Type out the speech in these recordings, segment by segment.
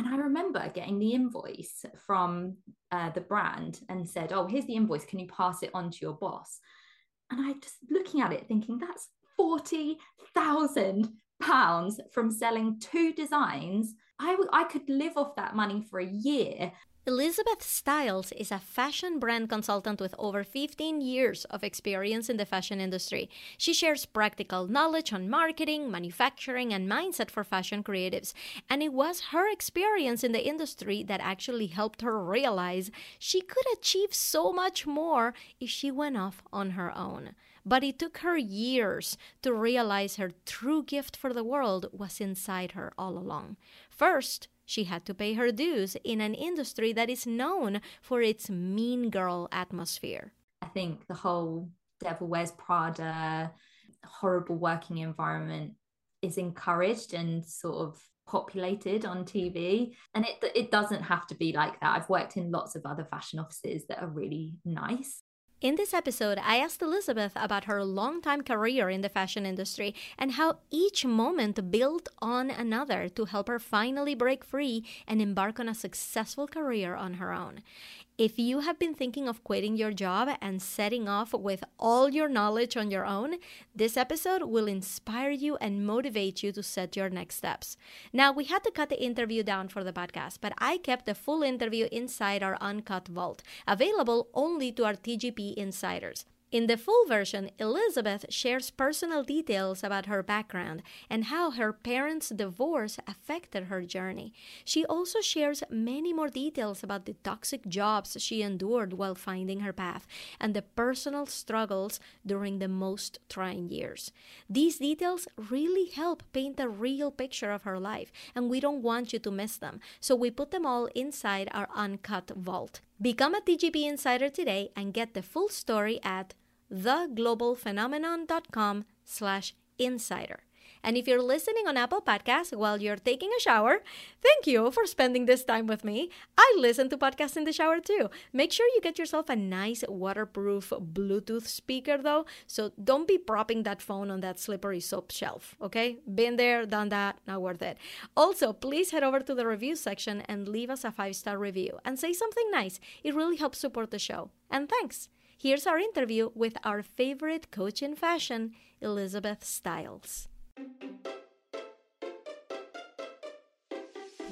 And I remember getting the invoice from uh, the brand and said, Oh, here's the invoice. Can you pass it on to your boss? And I just looking at it thinking, That's 40,000 pounds from selling two designs. I, w- I could live off that money for a year Elizabeth Stiles is a fashion brand consultant with over 15 years of experience in the fashion industry. She shares practical knowledge on marketing, manufacturing, and mindset for fashion creatives. And it was her experience in the industry that actually helped her realize she could achieve so much more if she went off on her own. But it took her years to realize her true gift for the world was inside her all along. First, she had to pay her dues in an industry that is known for its mean girl atmosphere. I think the whole Devil Wears Prada horrible working environment is encouraged and sort of populated on TV and it it doesn't have to be like that. I've worked in lots of other fashion offices that are really nice in this episode, I asked Elizabeth about her long-time career in the fashion industry and how each moment built on another to help her finally break free and embark on a successful career on her own. If you have been thinking of quitting your job and setting off with all your knowledge on your own, this episode will inspire you and motivate you to set your next steps. Now, we had to cut the interview down for the podcast, but I kept the full interview inside our uncut vault, available only to our TGP insiders. In the full version, Elizabeth shares personal details about her background and how her parents' divorce affected her journey. She also shares many more details about the toxic jobs she endured while finding her path and the personal struggles during the most trying years. These details really help paint a real picture of her life, and we don't want you to miss them, so we put them all inside our uncut vault. Become a TGP Insider today and get the full story at theglobalphenomenon.com slash insider. And if you're listening on Apple Podcasts while you're taking a shower, thank you for spending this time with me. I listen to podcasts in the shower too. Make sure you get yourself a nice waterproof Bluetooth speaker though, so don't be propping that phone on that slippery soap shelf, okay? Been there, done that, not worth it. Also, please head over to the review section and leave us a five star review and say something nice. It really helps support the show. And thanks. Here's our interview with our favorite coach in fashion, Elizabeth Stiles. Thank you.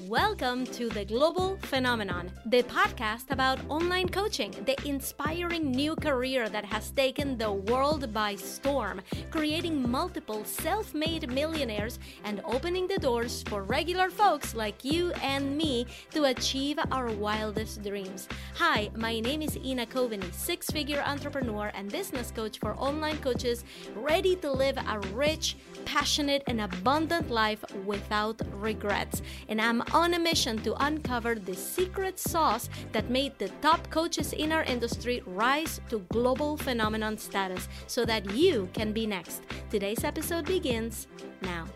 Welcome to The Global Phenomenon, the podcast about online coaching, the inspiring new career that has taken the world by storm, creating multiple self made millionaires and opening the doors for regular folks like you and me to achieve our wildest dreams. Hi, my name is Ina Coveney, six figure entrepreneur and business coach for online coaches ready to live a rich, passionate, and abundant life without regrets. And I'm on a mission to uncover the secret sauce that made the top coaches in our industry rise to global phenomenon status so that you can be next. Today's episode begins now.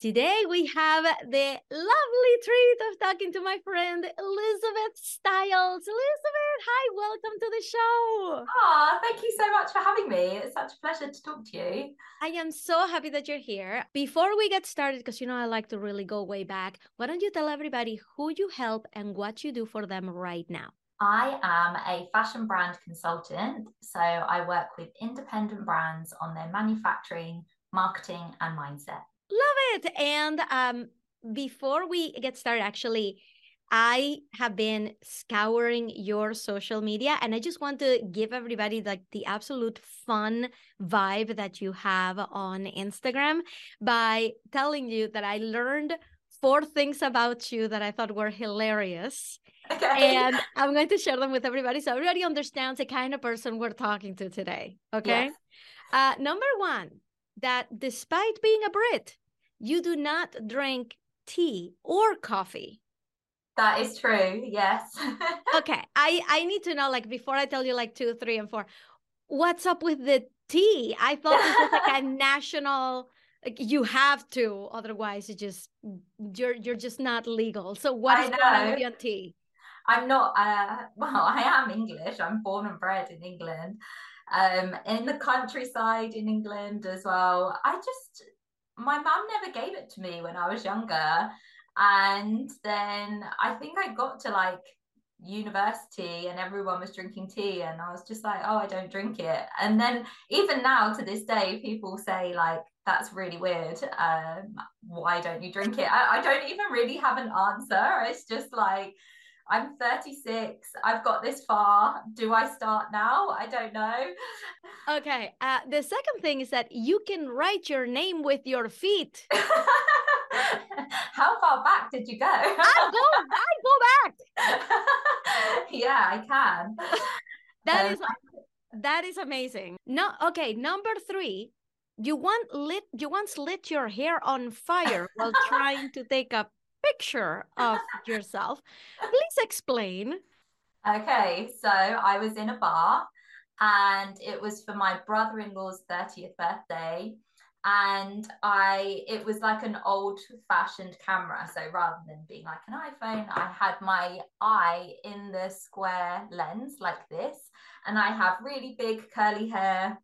Today we have the lovely treat of talking to my friend Elizabeth Stiles. Elizabeth, hi, welcome to the show. Ah, thank you so much for having me. It's such a pleasure to talk to you. I am so happy that you're here. Before we get started, because you know I like to really go way back, why don't you tell everybody who you help and what you do for them right now? I am a fashion brand consultant. So I work with independent brands on their manufacturing, marketing, and mindset. Love it. And um, before we get started, actually, I have been scouring your social media and I just want to give everybody like the absolute fun vibe that you have on Instagram by telling you that I learned four things about you that I thought were hilarious. Okay. And I'm going to share them with everybody so everybody understands the kind of person we're talking to today. Okay. Yes. Uh, number one, that despite being a Brit, you do not drink tea or coffee. That is true. Yes. okay. I I need to know like before I tell you like 2, 3 and 4. What's up with the tea? I thought this was like a national like you have to otherwise you just you're you're just not legal. So what is going on with your tea? I'm not uh well, I am English. I'm born and bred in England. Um in the countryside in England as well. I just my mum never gave it to me when I was younger. And then I think I got to like university and everyone was drinking tea and I was just like oh I don't drink it. And then even now to this day people say like that's really weird. Um why don't you drink it? I, I don't even really have an answer. It's just like I'm 36 I've got this far. Do I start now? I don't know. Okay uh, the second thing is that you can write your name with your feet How far back did you go? I go, I go back. yeah, I can. That um, is that is amazing. No, okay. Number three, you want lit you once lit your hair on fire while trying to take a picture of yourself. Please explain. Okay, so I was in a bar and it was for my brother-in-law's 30th birthday and I it was like an old fashioned camera so rather than being like an iPhone I had my eye in the square lens like this and I have really big curly hair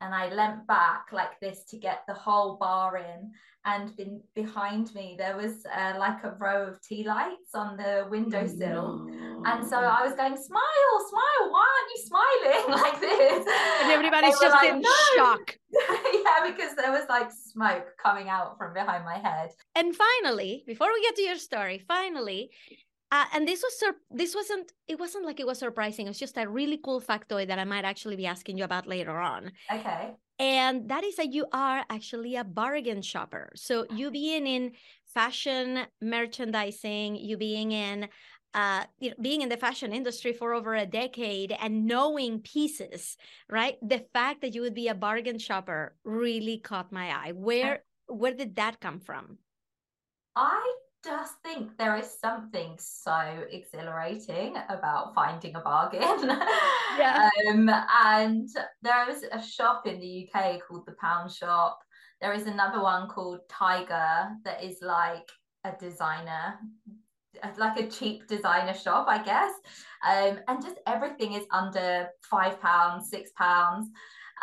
and I leant back like this to get the whole bar in. And be- behind me, there was uh, like a row of tea lights on the windowsill. No. And so I was going, smile, smile, why aren't you smiling like this? And everybody's just like, in no. shock. yeah, because there was like smoke coming out from behind my head. And finally, before we get to your story, finally, uh, and this was sur- this wasn't it wasn't like it was surprising. It was just a really cool factoid that I might actually be asking you about later on. Okay. And that is that you are actually a bargain shopper. So you being in fashion merchandising, you being in uh, you know, being in the fashion industry for over a decade and knowing pieces, right? The fact that you would be a bargain shopper really caught my eye. Where where did that come from? I just think there is something so exhilarating about finding a bargain. yeah. um, and there is a shop in the UK called the Pound Shop. There is another one called Tiger that is like a designer like a cheap designer shop, I guess. Um, and just everything is under five pounds, six pounds.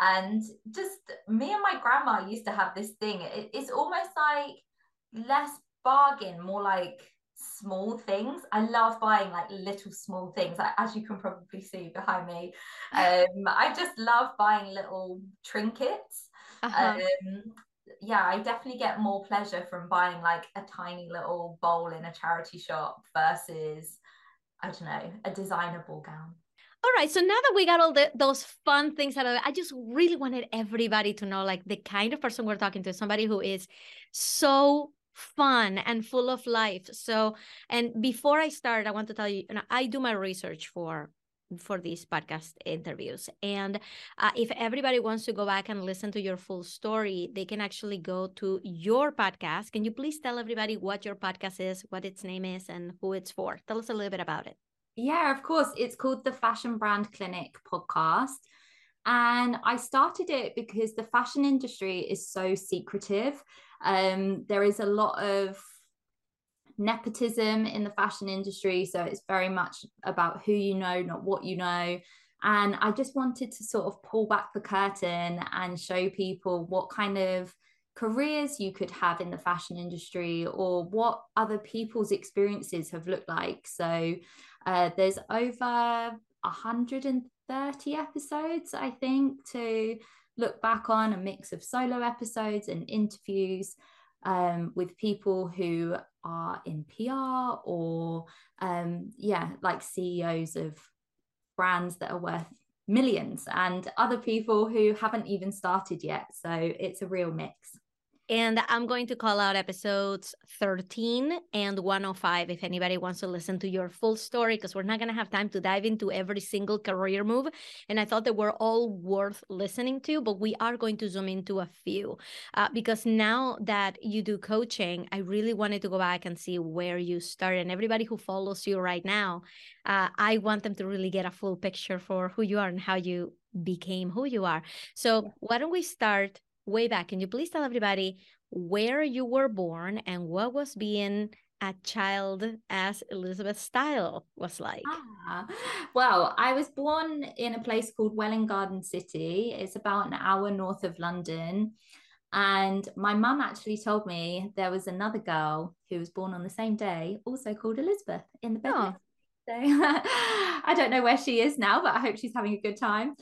And just me and my grandma used to have this thing. It, it's almost like less bargain, more like small things. I love buying like little small things, like, as you can probably see behind me. Um, I just love buying little trinkets. Uh-huh. Um, yeah, I definitely get more pleasure from buying like a tiny little bowl in a charity shop versus, I don't know, a designer ball gown. All right, so now that we got all the, those fun things out of it, I just really wanted everybody to know like the kind of person we're talking to, somebody who is so fun and full of life. So, and before I start, I want to tell you, you know, I do my research for for these podcast interviews. And uh, if everybody wants to go back and listen to your full story, they can actually go to your podcast. Can you please tell everybody what your podcast is, what its name is, and who it's for? Tell us a little bit about it. Yeah, of course. It's called the Fashion Brand Clinic podcast. And I started it because the fashion industry is so secretive. Um, there is a lot of nepotism in the fashion industry. So it's very much about who you know, not what you know. And I just wanted to sort of pull back the curtain and show people what kind of careers you could have in the fashion industry or what other people's experiences have looked like. So uh, there's over 130 episodes, I think, to look back on a mix of solo episodes and interviews um, with people who are in PR or, um, yeah, like CEOs of brands that are worth millions and other people who haven't even started yet. So it's a real mix. And I'm going to call out episodes 13 and 105 if anybody wants to listen to your full story, because we're not going to have time to dive into every single career move. And I thought they were all worth listening to, but we are going to zoom into a few. Uh, because now that you do coaching, I really wanted to go back and see where you started. And everybody who follows you right now, uh, I want them to really get a full picture for who you are and how you became who you are. So, why don't we start way back. Can you please tell everybody where you were born and what was being a child as Elizabeth Style was like? Ah, well, I was born in a place called Welwyn Garden City. It's about an hour north of London. And my mum actually told me there was another girl who was born on the same day, also called Elizabeth, in the bed. Oh. So I don't know where she is now, but I hope she's having a good time.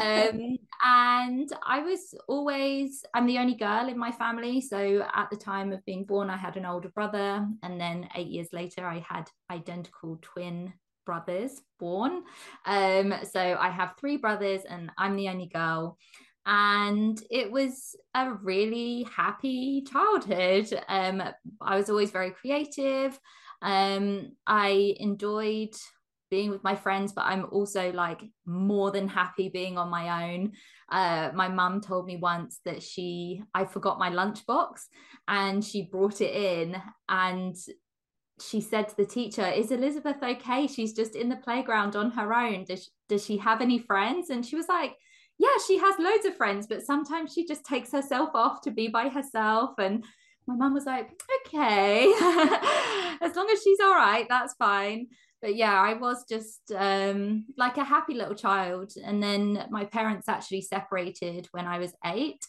Um, and I was always, I'm the only girl in my family. So at the time of being born, I had an older brother. And then eight years later, I had identical twin brothers born. Um, so I have three brothers, and I'm the only girl. And it was a really happy childhood. Um, I was always very creative. Um, I enjoyed being with my friends, but I'm also like more than happy being on my own. Uh, my mum told me once that she, I forgot my lunchbox and she brought it in and she said to the teacher, Is Elizabeth okay? She's just in the playground on her own. Does she, does she have any friends? And she was like, Yeah, she has loads of friends, but sometimes she just takes herself off to be by herself. And my mum was like, Okay, as long as she's all right, that's fine. But yeah, I was just um, like a happy little child. And then my parents actually separated when I was eight.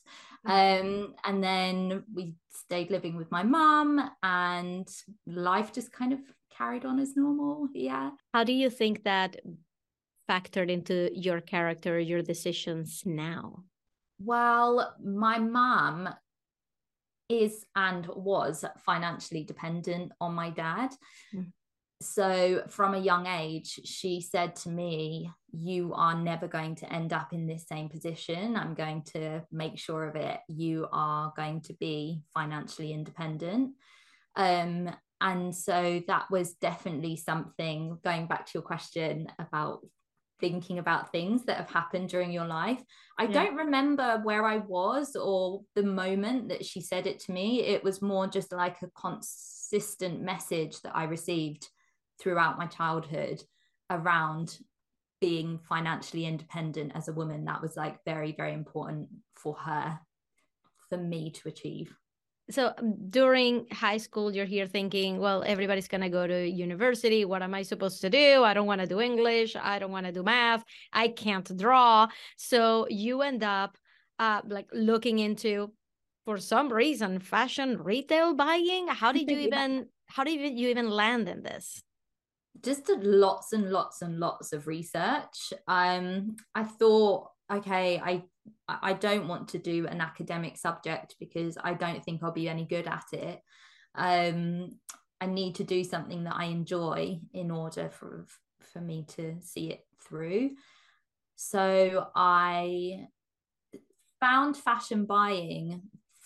Um, and then we stayed living with my mum, and life just kind of carried on as normal. Yeah. How do you think that factored into your character, your decisions now? Well, my mum is and was financially dependent on my dad. Mm so from a young age she said to me you are never going to end up in this same position. I'm going to make sure of it. You are going to be financially independent. Um, and so that was definitely something going back to your question about thinking about things that have happened during your life. I yeah. don't remember where i was or the moment that she said it to me. It was more just like a consistent message that i received throughout my childhood around being financially independent as a woman. That was like very very important for her for me to achieve so um, during high school you're here thinking well everybody's going to go to university. What am i supposed to do? I don't want to do english. I don't want to do math. I can't draw. So you end up uh, like looking into for some reason fashion retail buying? How did you even how did you even land in this? Just did lots and lots and lots of research. Um, I thought, okay, I I don't want to do an academic subject because I don't think I'll be any good at it. Um, I need to do something that I enjoy in order for for me to see it through. So I found fashion buying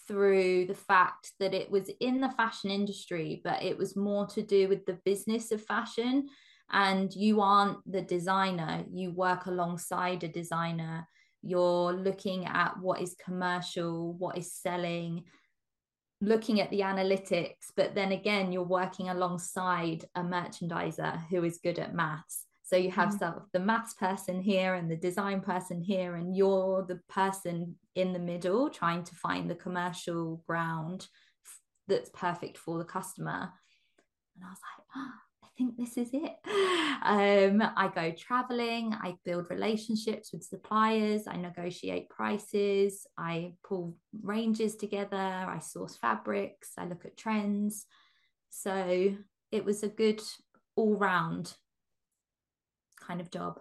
through the fact that it was in the fashion industry, but it was more to do with the business of fashion. And you aren't the designer, you work alongside a designer. You're looking at what is commercial, what is selling, looking at the analytics, but then again, you're working alongside a merchandiser who is good at maths. So you have mm-hmm. some the maths person here and the design person here, and you're the person in the middle trying to find the commercial ground that's perfect for the customer. And I was like, oh, think this is it. Um, I go traveling, I build relationships with suppliers, I negotiate prices, I pull ranges together, I source fabrics, I look at trends. So it was a good all round kind of job.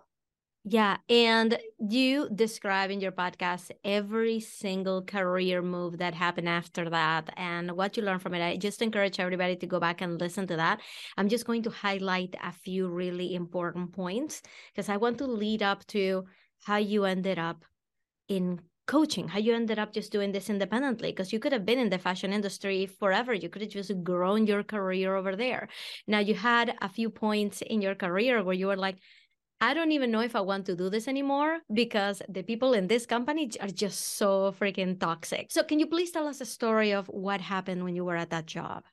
Yeah. And you describe in your podcast every single career move that happened after that and what you learned from it. I just encourage everybody to go back and listen to that. I'm just going to highlight a few really important points because I want to lead up to how you ended up in coaching, how you ended up just doing this independently because you could have been in the fashion industry forever. You could have just grown your career over there. Now, you had a few points in your career where you were like, I don't even know if I want to do this anymore because the people in this company are just so freaking toxic. So, can you please tell us a story of what happened when you were at that job?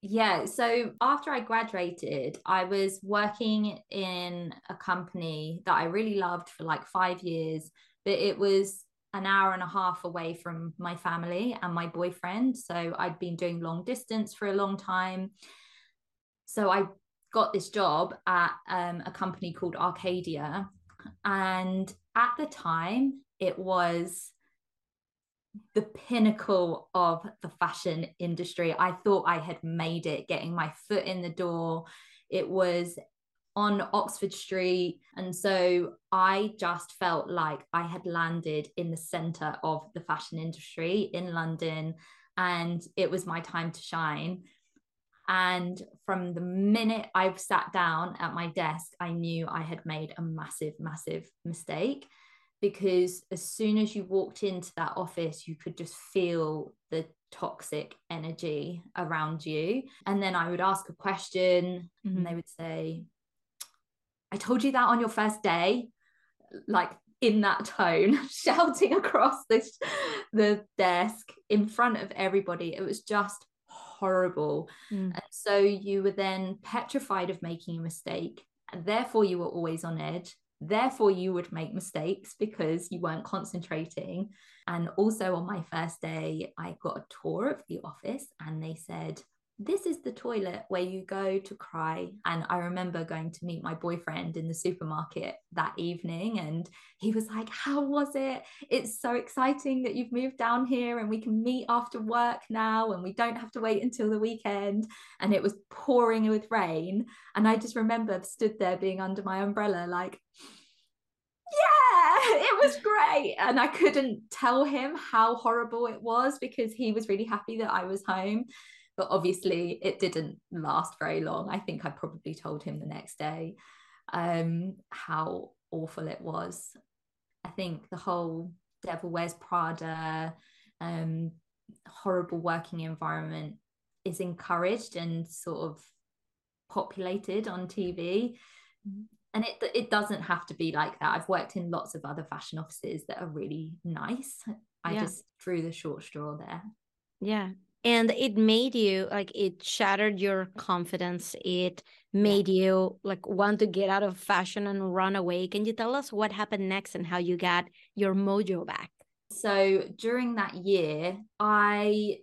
Yeah. So, after I graduated, I was working in a company that I really loved for like five years, but it was an hour and a half away from my family and my boyfriend. So, I'd been doing long distance for a long time. So, I got this job at um, a company called Arcadia. And at the time, it was the pinnacle of the fashion industry. I thought I had made it, getting my foot in the door. It was on Oxford Street. And so I just felt like I had landed in the center of the fashion industry in London and it was my time to shine. And from the minute I've sat down at my desk, I knew I had made a massive, massive mistake because as soon as you walked into that office, you could just feel the toxic energy around you. And then I would ask a question, mm-hmm. and they would say, I told you that on your first day, like in that tone, shouting across this the desk in front of everybody. It was just horrible. Mm. And so you were then petrified of making a mistake. And therefore you were always on edge. Therefore, you would make mistakes because you weren't concentrating. And also, on my first day, I got a tour of the office and they said, this is the toilet where you go to cry. And I remember going to meet my boyfriend in the supermarket that evening, and he was like, How was it? It's so exciting that you've moved down here and we can meet after work now and we don't have to wait until the weekend. And it was pouring with rain. And I just remember stood there being under my umbrella, like, yeah, it was great. And I couldn't tell him how horrible it was because he was really happy that I was home but obviously it didn't last very long. I think I probably told him the next day um, how awful it was. I think the whole Devil Wears Prada, um, horrible working environment is encouraged and sort of populated on TV. And it, it doesn't have to be like that. I've worked in lots of other fashion offices that are really nice. I yeah. just drew the short straw there. Yeah and it made you like it shattered your confidence. It made you like want to get out of fashion and run away. Can you tell us what happened next and how you got your mojo back? So during that year i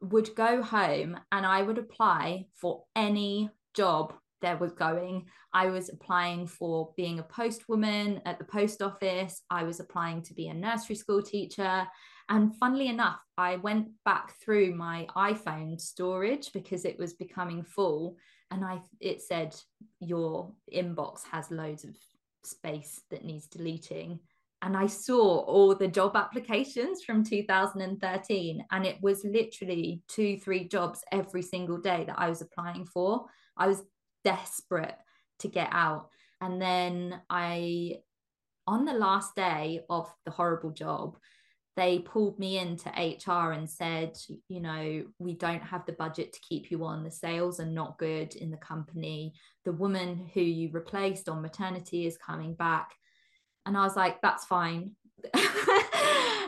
would go home and i would apply for any job there was going. I was applying for being a postwoman at the post office. I was applying to be a nursery school teacher and funnily enough, I went back through my iPhone storage because it was becoming full. And I it said your inbox has loads of space that needs deleting. And I saw all the job applications from 2013. And it was literally two, three jobs every single day that I was applying for. I was desperate to get out. And then I, on the last day of the horrible job, they pulled me into HR and said, you know, we don't have the budget to keep you on. The sales are not good in the company. The woman who you replaced on maternity is coming back. And I was like, that's fine.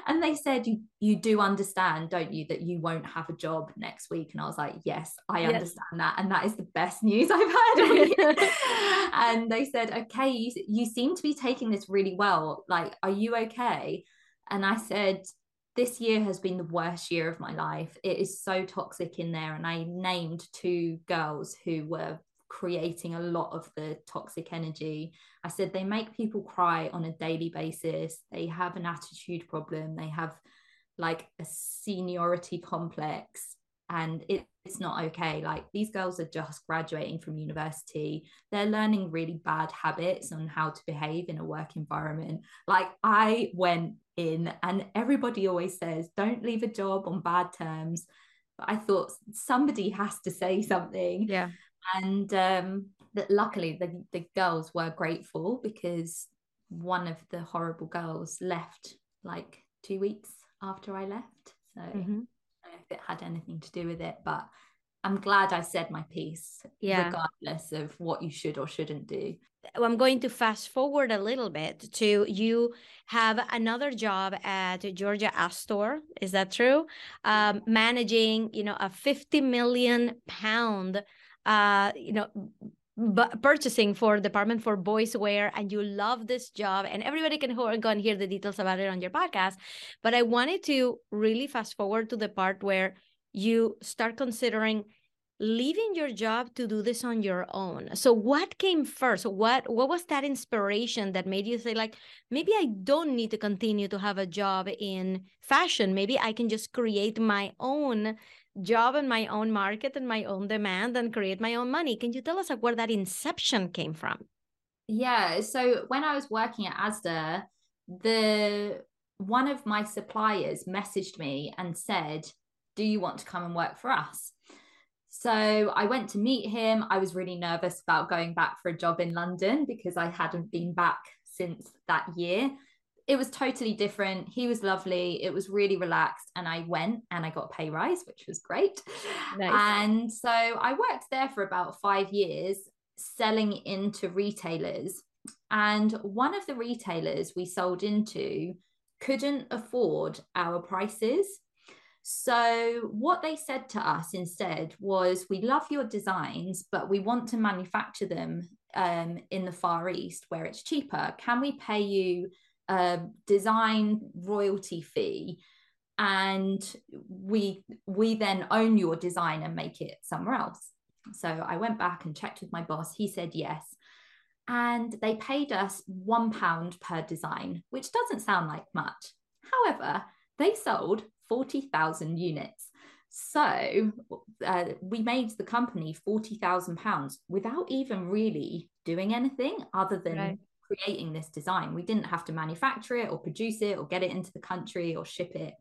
and they said, you, you do understand, don't you, that you won't have a job next week? And I was like, yes, I yes. understand that. And that is the best news I've heard. and they said, okay, you, you seem to be taking this really well. Like, are you okay? And I said, this year has been the worst year of my life. It is so toxic in there. And I named two girls who were creating a lot of the toxic energy. I said they make people cry on a daily basis. They have an attitude problem. They have like a seniority complex and it, it's not okay like these girls are just graduating from university they're learning really bad habits on how to behave in a work environment like i went in and everybody always says don't leave a job on bad terms. But i thought somebody has to say something. Yeah. And um that luckily the, the girls were grateful because one of the horrible girls left like two weeks after i left. So mm-hmm. if it had anything to do with it, but I'm glad I said my piece, yeah. regardless of what you should or shouldn't do. I'm going to fast forward a little bit to you have another job at George at Asda. Is that true? Um, managing, you know, a 50 million pound, uh, you know, but purchasing for department for boys wear and you love this job and everybody can go and hear the details about it on your podcast but i wanted to really fast forward to the part where you start considering leaving your job to do this on your own. So what came first? What what was that inspiration that made you say like maybe i don't need to continue to have a job in fashion. Maybe i can just create my own job and my own market and my own demand and create my own money. Can you tell us like where that inception came from? Yeah so when i was working at asda the one of my suppliers messaged me and said do you want to come and work for us so I went to meet him. I was really nervous about going back for a job in London because I hadn't been back since that year. It was totally different. He was lovely. It was really relaxed. And I went and I got a pay rise, which was great. Nice. And so I worked there for about five years selling into retailers. And one of the retailers we sold into couldn't afford our prices. So, what they said to us instead was, We love your designs, but we want to manufacture them um, in the Far East where it's cheaper. Can we pay you a design royalty fee? And we we then own your design and make it somewhere else. So I went back and checked with my boss. He said yes. And they paid us one pound per design, which doesn't sound like much. However, they sold 40,000 units. So uh, we made the company 40,000 pounds without even really doing anything other than right. creating this design. We didn't have to manufacture it or produce it or get it into the country or ship it.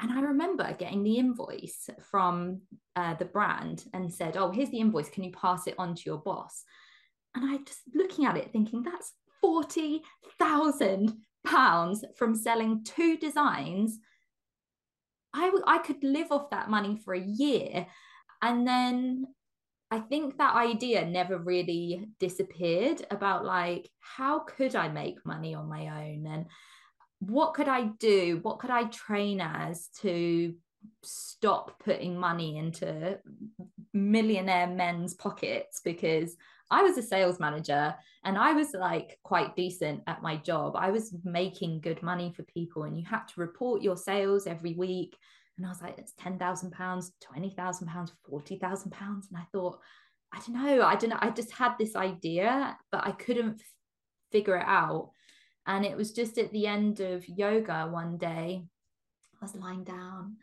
And I remember getting the invoice from uh, the brand and said, Oh, here's the invoice. Can you pass it on to your boss? And I just looking at it thinking, that's 40,000 pounds from selling two designs I, I could live off that money for a year. And then I think that idea never really disappeared about like, how could I make money on my own? And what could I do? What could I train as to stop putting money into millionaire men's pockets? Because I was a sales manager and I was like quite decent at my job. I was making good money for people, and you had to report your sales every week. And I was like, it's ten thousand pounds, twenty thousand pounds, forty thousand pounds, and I thought, I don't know, I don't know. I just had this idea, but I couldn't f- figure it out. And it was just at the end of yoga one day, I was lying down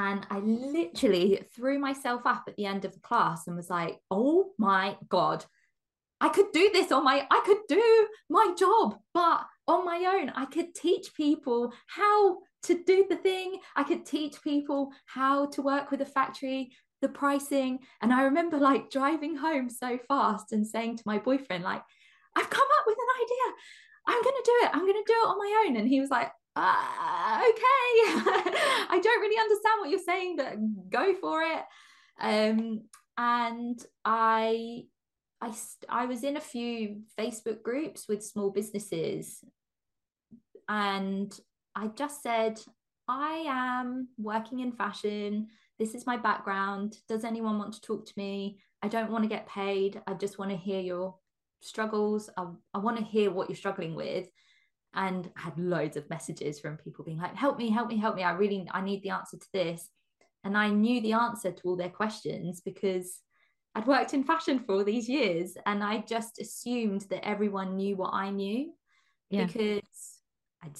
and I literally threw myself up at the end of the class and was like, oh my God, I could do this on my, I could do my job, but on my own. I could teach people how to do the thing. I could teach people how to work with a factory, the pricing. And I remember like driving home so fast and saying to my boyfriend, like, I've come up with an idea. I'm going to do it. I'm going to do it on my own. And he was like, uh, okay, I don't really understand what you're saying, but go for it. Um, and I, I, I was in a few Facebook groups with small businesses, and I just said, I am working in fashion. This is my background. Does anyone want to talk to me? I don't want to get paid. I just want to hear your struggles. I, I want to hear what you're struggling with and I had loads of messages from people being like help me help me help me. I really i need the answer to this. And i knew the answer to all their questions because i'd worked in fashion for all these years and i just assumed that everyone knew what i knew yeah. because i'd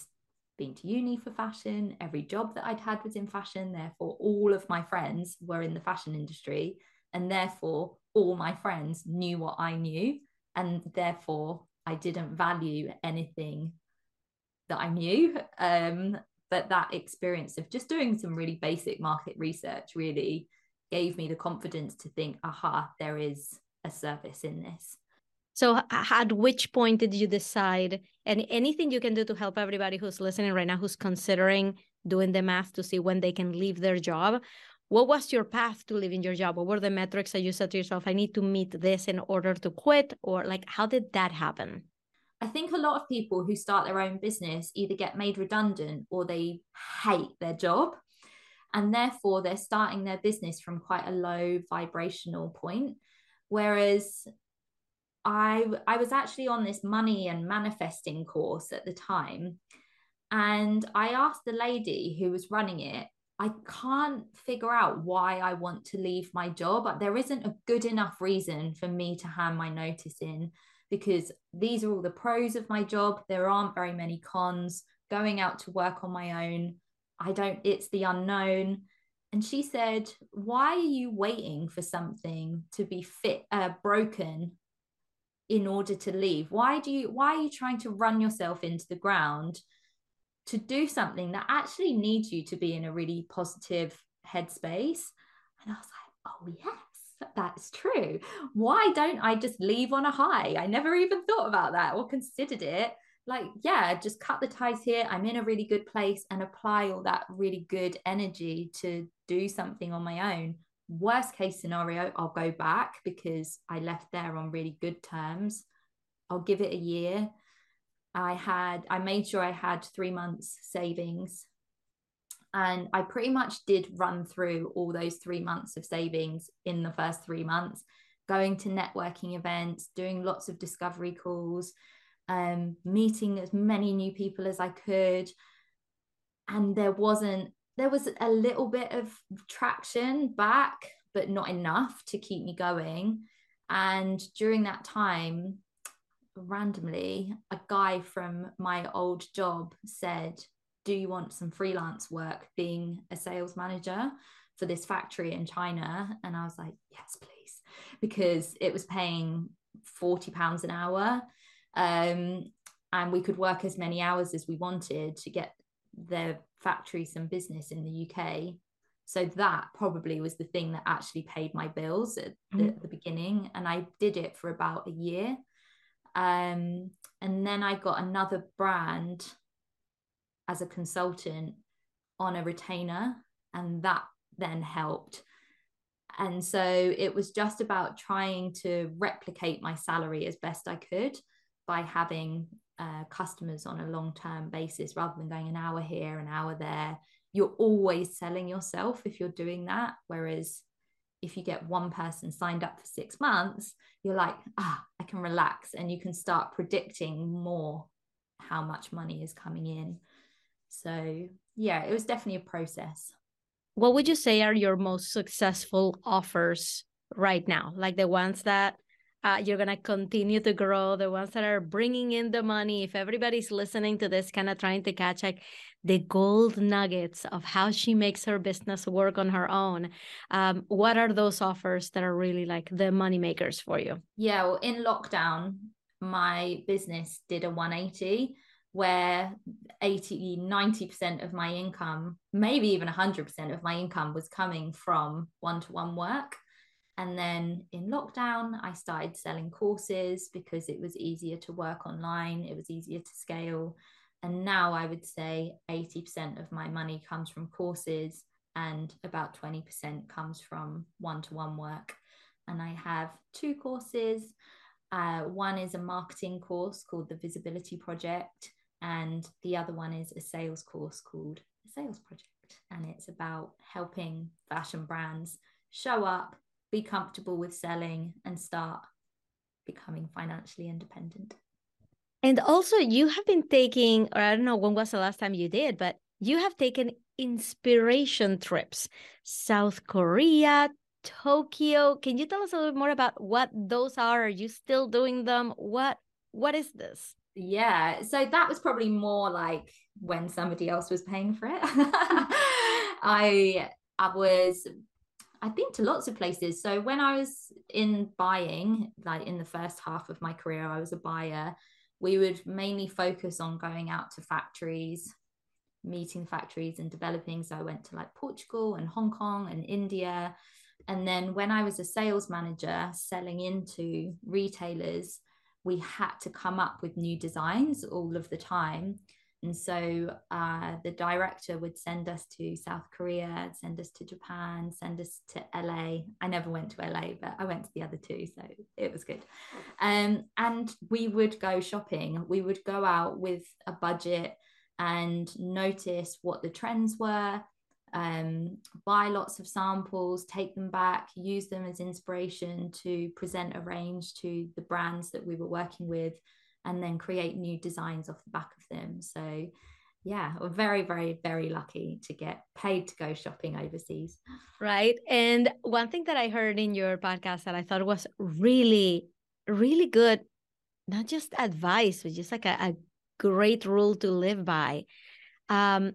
been to uni for fashion. Every job that i'd had was in fashion. Therefore all of my friends were in the fashion industry. And therefore all my friends knew what i knew. And therefore I didn't value anything that I knew. Um, but that experience of just doing some really basic market research really gave me the confidence to think, aha, there is a service in this. So, at which point did you decide? And anything you can do to help everybody who's listening right now, who's considering doing the math to see when they can leave their job? What was your path to leaving your job? What were the metrics that you said to yourself, I need to meet this in order to quit? Or like, how did that happen? I think a lot of people who start their own business either get made redundant or they hate their job. And therefore, they're starting their business from quite a low vibrational point. Whereas I, I was actually on this money and manifesting course at the time. And I asked the lady who was running it, I can't figure out why I want to leave my job. There isn't a good enough reason for me to hand my notice in because these are all the pros of my job. There aren't very many cons. Going out to work on my own, I don't, it's the unknown. And she said, Why are you waiting for something to be fit, uh, broken in order to leave? Why do you, why are you trying to run yourself into the ground to do something that actually needs you to be in a really positive headspace. And I was like, oh, yes, that's true. Why don't I just leave on a high? I never even thought about that or considered it. Like, yeah, just cut the ties here. I'm in a really good place and apply all that really good energy to do something on my own. Worst case scenario, I'll go back because I left there on really good terms. I'll give it a year I had, I made sure I had three months savings. And I pretty much did run through all those three months of savings in the first three months, going to networking events, doing lots of discovery calls, um, meeting as many new people as I could. And there wasn't, there was a little bit of traction back, but not enough to keep me going. And during that time, randomly, a guy from my old job said, Do you want some freelance work being a sales manager for this factory in China? And I was like, Yes, please, because it was paying 40 pounds an hour. Um, and we could work as many hours as we wanted to get the factory some business in the UK. So that probably was the thing that actually paid my bills at the, mm-hmm. the beginning. And I did it for about a year. Um, and then I got another brand as a consultant on a retainer, and that then helped. And so it was just about trying to replicate my salary as best I could by having uh, customers on a long term basis rather than going an hour here, an hour there. You're always selling yourself if you're doing that. Whereas if you get one person signed up for six months, you're like, ah, I can relax and you can start predicting more how much money is coming in. So, yeah, it was definitely a process. What would you say are your most successful offers right now? Like the ones that uh, you're going to continue to grow, the ones that are bringing in the money. If everybody's listening to this, kind of trying to catch like the gold nuggets of how she makes her business work on her own, um, what are those offers that are really like the money makers for you? Yeah, well, in lockdown, my business did a 180 where 80 90% of my income maybe even 100% of my income was coming from one-to-one work and then in lockdown, I started selling courses because it was easier to work online, it was easier to scale. And now I would say 80% of my money comes from courses and about 20% comes from one to one work. And I have two courses. Uh, one is a marketing course called the Visibility Project, and the other one is a sales course called Sales Project. And it's about helping fashion brands show up, be comfortable with selling and start becoming financially independent. And also, you have been taking, or I don't know when was the last time you did, but you have taken inspiration trips, South Korea, Tokyo. Can you tell us a little bit more about what those are? Are you still doing them? What What is this? Yeah, so that was probably more like when somebody else was paying for it. I I was I've been to lots of places. So when I was in buying, like in the first half of my career, I was a buyer. We would mainly focus on going out to factories, meeting factories and developing. So I went to like Portugal and Hong Kong and India. And then when I was a sales manager selling into retailers, we had to come up with new designs all of the time. And so uh, the director would send us to South Korea, send us to Japan, send us to LA. I never went to LA, but I went to the other two, so it was good. Um, and we would go shopping. We would go out with a budget and notice what the trends were, um, buy lots of samples, take them back, use them as inspiration to present a range to the brands that we were working with and then create new designs off the back of them. So yeah, we're very, very, very lucky to get paid to go shopping overseas. Right. And one thing that I heard in your podcast that I thought was really, really good, not just advice, but just like a, a great rule to live by, um,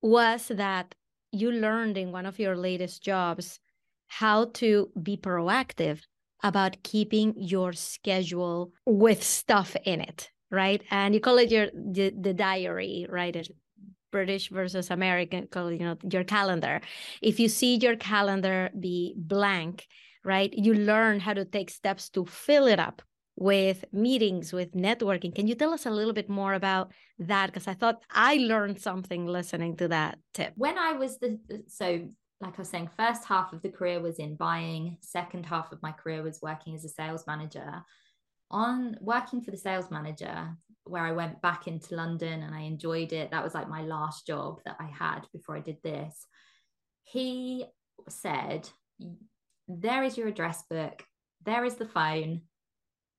was that you learned in one of your latest jobs how to be proactive about keeping your schedule with stuff in it right? And you call it your the, the diary, right? British versus American, call you know your calendar. If you see your calendar be blank, right, you learn how to take steps to fill it up with meetings, with networking. Can you tell us a little bit more about that? Because I thought I learned something listening to that tip. When I was the so like I was saying, first half of the career was in buying, second half of my career was working as a sales manager on working for the sales manager where I went back into London and I enjoyed it. That was like my last job that I had before I did this. He said, There is your address book, there is the phone,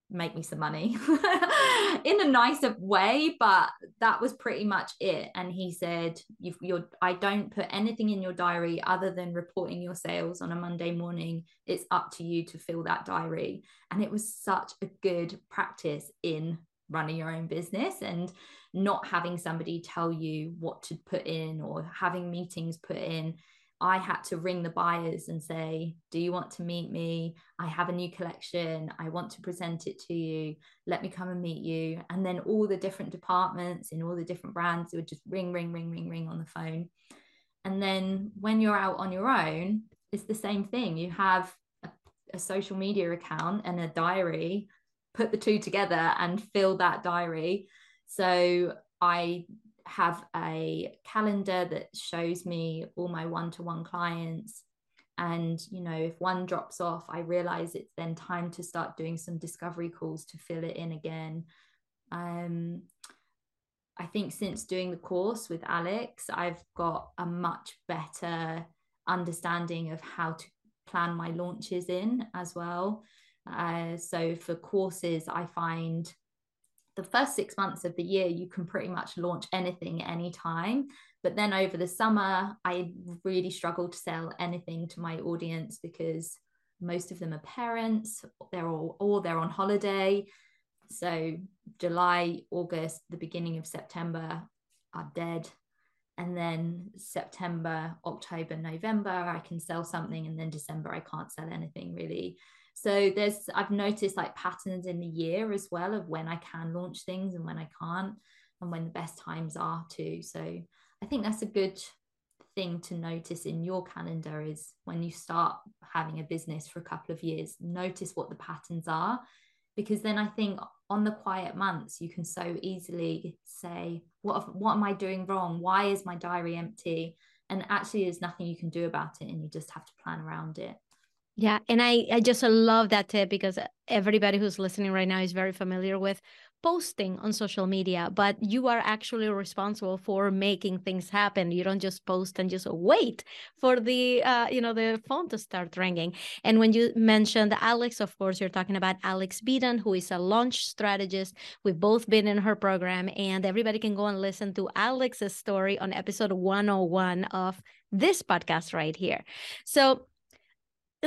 make me some money. In a nicer way but that was pretty much it. And he said you've you're i don't put anything in your diary other than reporting your sales on a monday morning. It's up to you to fill that diary. And it was such a good practice in running your own business and not having somebody tell you what to put in or having meetings put in I had to ring the buyers and say, Do you want to meet me? I have a new collection. I want to present it to you. Let me come and meet you. And then all the different departments in all the different brands would just ring, ring, ring, ring, ring on the phone. And then when you're out on your own, it's the same thing. You have a, a social media account and a diary, put the two together and fill that diary. So I have a calendar that shows me all my one-to-one clients. And you know if one drops off i realize it's then time to start doing some discovery calls to fill it in again. Um i think since doing the course with alex i've got a much better understanding of how to plan my launches in as well. Uh, so for courses i find the first six months of the year, you can pretty much launch anything anytime. But then over the summer, I really struggle to sell anything to my audience because most of them are parents, they're all or they're on holiday. So July, August, the beginning of September are dead. And then September, October, November, I can sell something. And then December, I can't sell anything really. So there's I've noticed like patterns in the year as well of when I can launch things and when I can't and when the best times are too. So I think that's a good thing to notice in your calendar is when you start having a business for a couple of years, notice what the patterns are. Because then I think on the quiet months, you can so easily say, what, what am I doing wrong? Why is my diary empty? And actually, there's nothing you can do about it, and you just have to plan around it. Yeah, and I I just love that tip because everybody who's listening right now is very familiar with posting on social media, but you are actually responsible for making things happen. You don't just post and just wait for the uh, you know the phone to start ringing. And when you mentioned Alex, of course, you're talking about Alex Beadon, who is a launch strategist. We've both been in her program, and everybody can go and listen to Alex's story on episode 101 of this podcast right here. So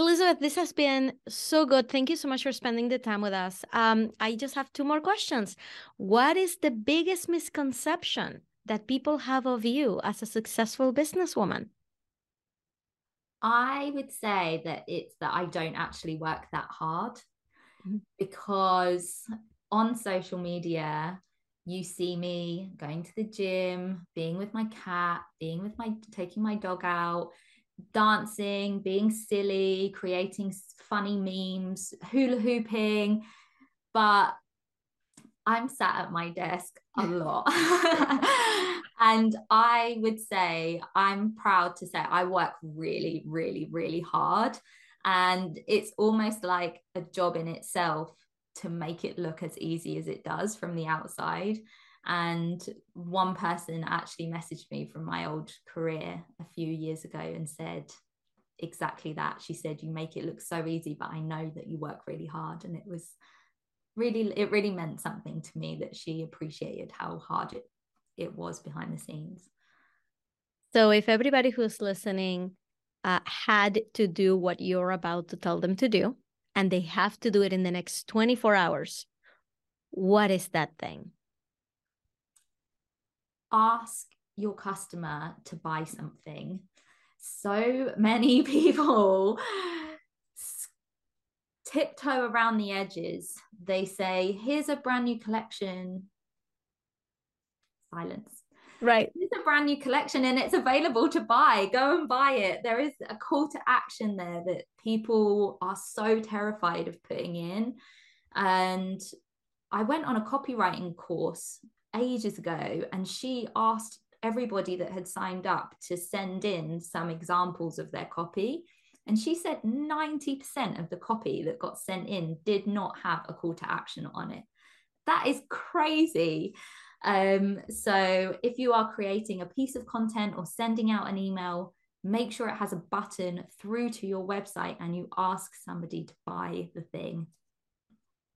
Elizabeth, this has been so good. Thank you so much for spending the time with us. Um, I just have two more questions. What is the biggest misconception that people have of you as a successful businesswoman? I would say that it's that I don't actually work that hard mm-hmm. because on social media, you see me going to the gym, being with my cat, being with my taking my dog out, dancing, being silly, creating funny memes, hula hooping. But I'm sat at my desk a lot. and I would say, I'm proud to say I work really, really, really hard. And it's almost like a job in itself to make it look as easy as it does from the outside. And one person actually messaged me from my old career a few years ago and said exactly that. She said, You make it look so easy, but I know that you work really hard. And it was really, it really meant something to me that she appreciated how hard it it was behind the scenes. So, if everybody who's listening uh, had to do what you're about to tell them to do, and they have to do it in the next 24 hours, what is that thing? Ask your customer to buy something. So many people tiptoe around the edges. They say, here's a brand new collection. Silence. Right. It's a brand new collection and it's available to buy. Go and buy it. There is a call to action there that people are so terrified of putting in. And I went on a copywriting course ages ago and she asked everybody that had signed up to send in some examples of their copy. And she said 90% of the copy that got sent in did not have a call to action on it. That is crazy. Um, so if you are creating a piece of content or sending out an email, make sure it has a button through to your website and you ask somebody to buy the thing.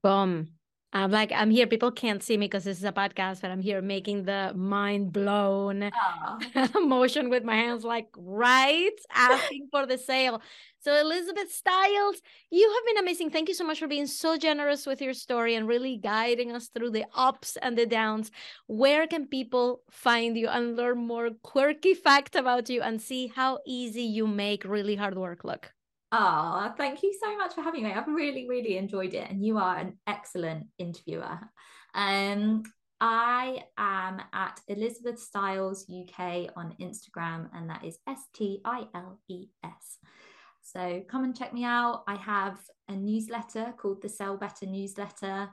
Boom. I'm like, I'm here. People can't see me because this is a podcast, but I'm here making the mind blown oh. motion with my hands, like, right? Asking for the sale. So, Elizabeth Stiles, you have been amazing. Thank you so much for being so generous with your story and really guiding us through the ups and the downs. Where can people find you and learn more quirky facts about you and see how easy you make really hard work look? Oh, thank you so much for having me. I've really, really enjoyed it, and you are an excellent interviewer. Um, I am at Elizabeth Stiles UK on Instagram, and that is S T I L E S. So come and check me out. I have a newsletter called the Sell Better newsletter.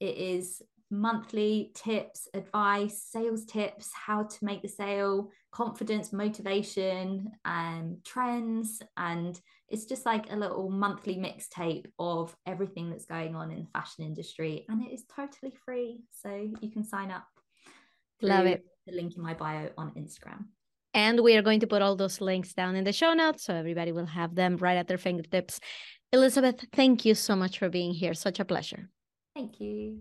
It is monthly tips, advice, sales tips, how to make the sale, confidence, motivation, and um, trends. And it's just like a little monthly mixtape of everything that's going on in the fashion industry. And it is totally free. So you can sign up. Love it. The link in my bio on Instagram. And we are going to put all those links down in the show notes so everybody will have them right at their fingertips. Elizabeth, thank you so much for being here. Such a pleasure. Thank you.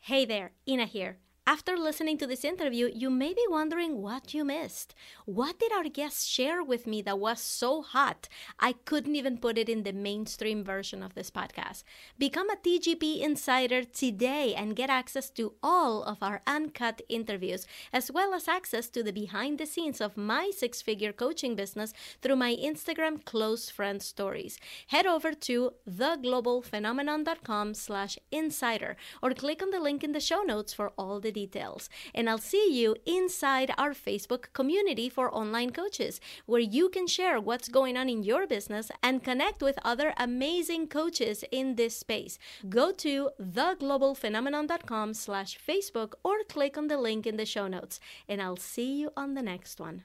Hey there, Ina here. After listening to this interview, you may be wondering what you missed. What did our guest share with me that was so hot? I couldn't even put it in the mainstream version of this podcast. Become a TGP insider today and get access to all of our uncut interviews, as well as access to the behind the scenes of my six figure coaching business through my Instagram close friend stories. Head over to theglobalphenomenon.com slash insider or click on the link in the show notes for all the details. And I'll see you inside our Facebook community for online coaches, where you can share what's going on in your business and connect with other amazing coaches in this space. Go to theglobalphenomenon.com slash Facebook or click on the link in the show notes. And I'll see you on the next one.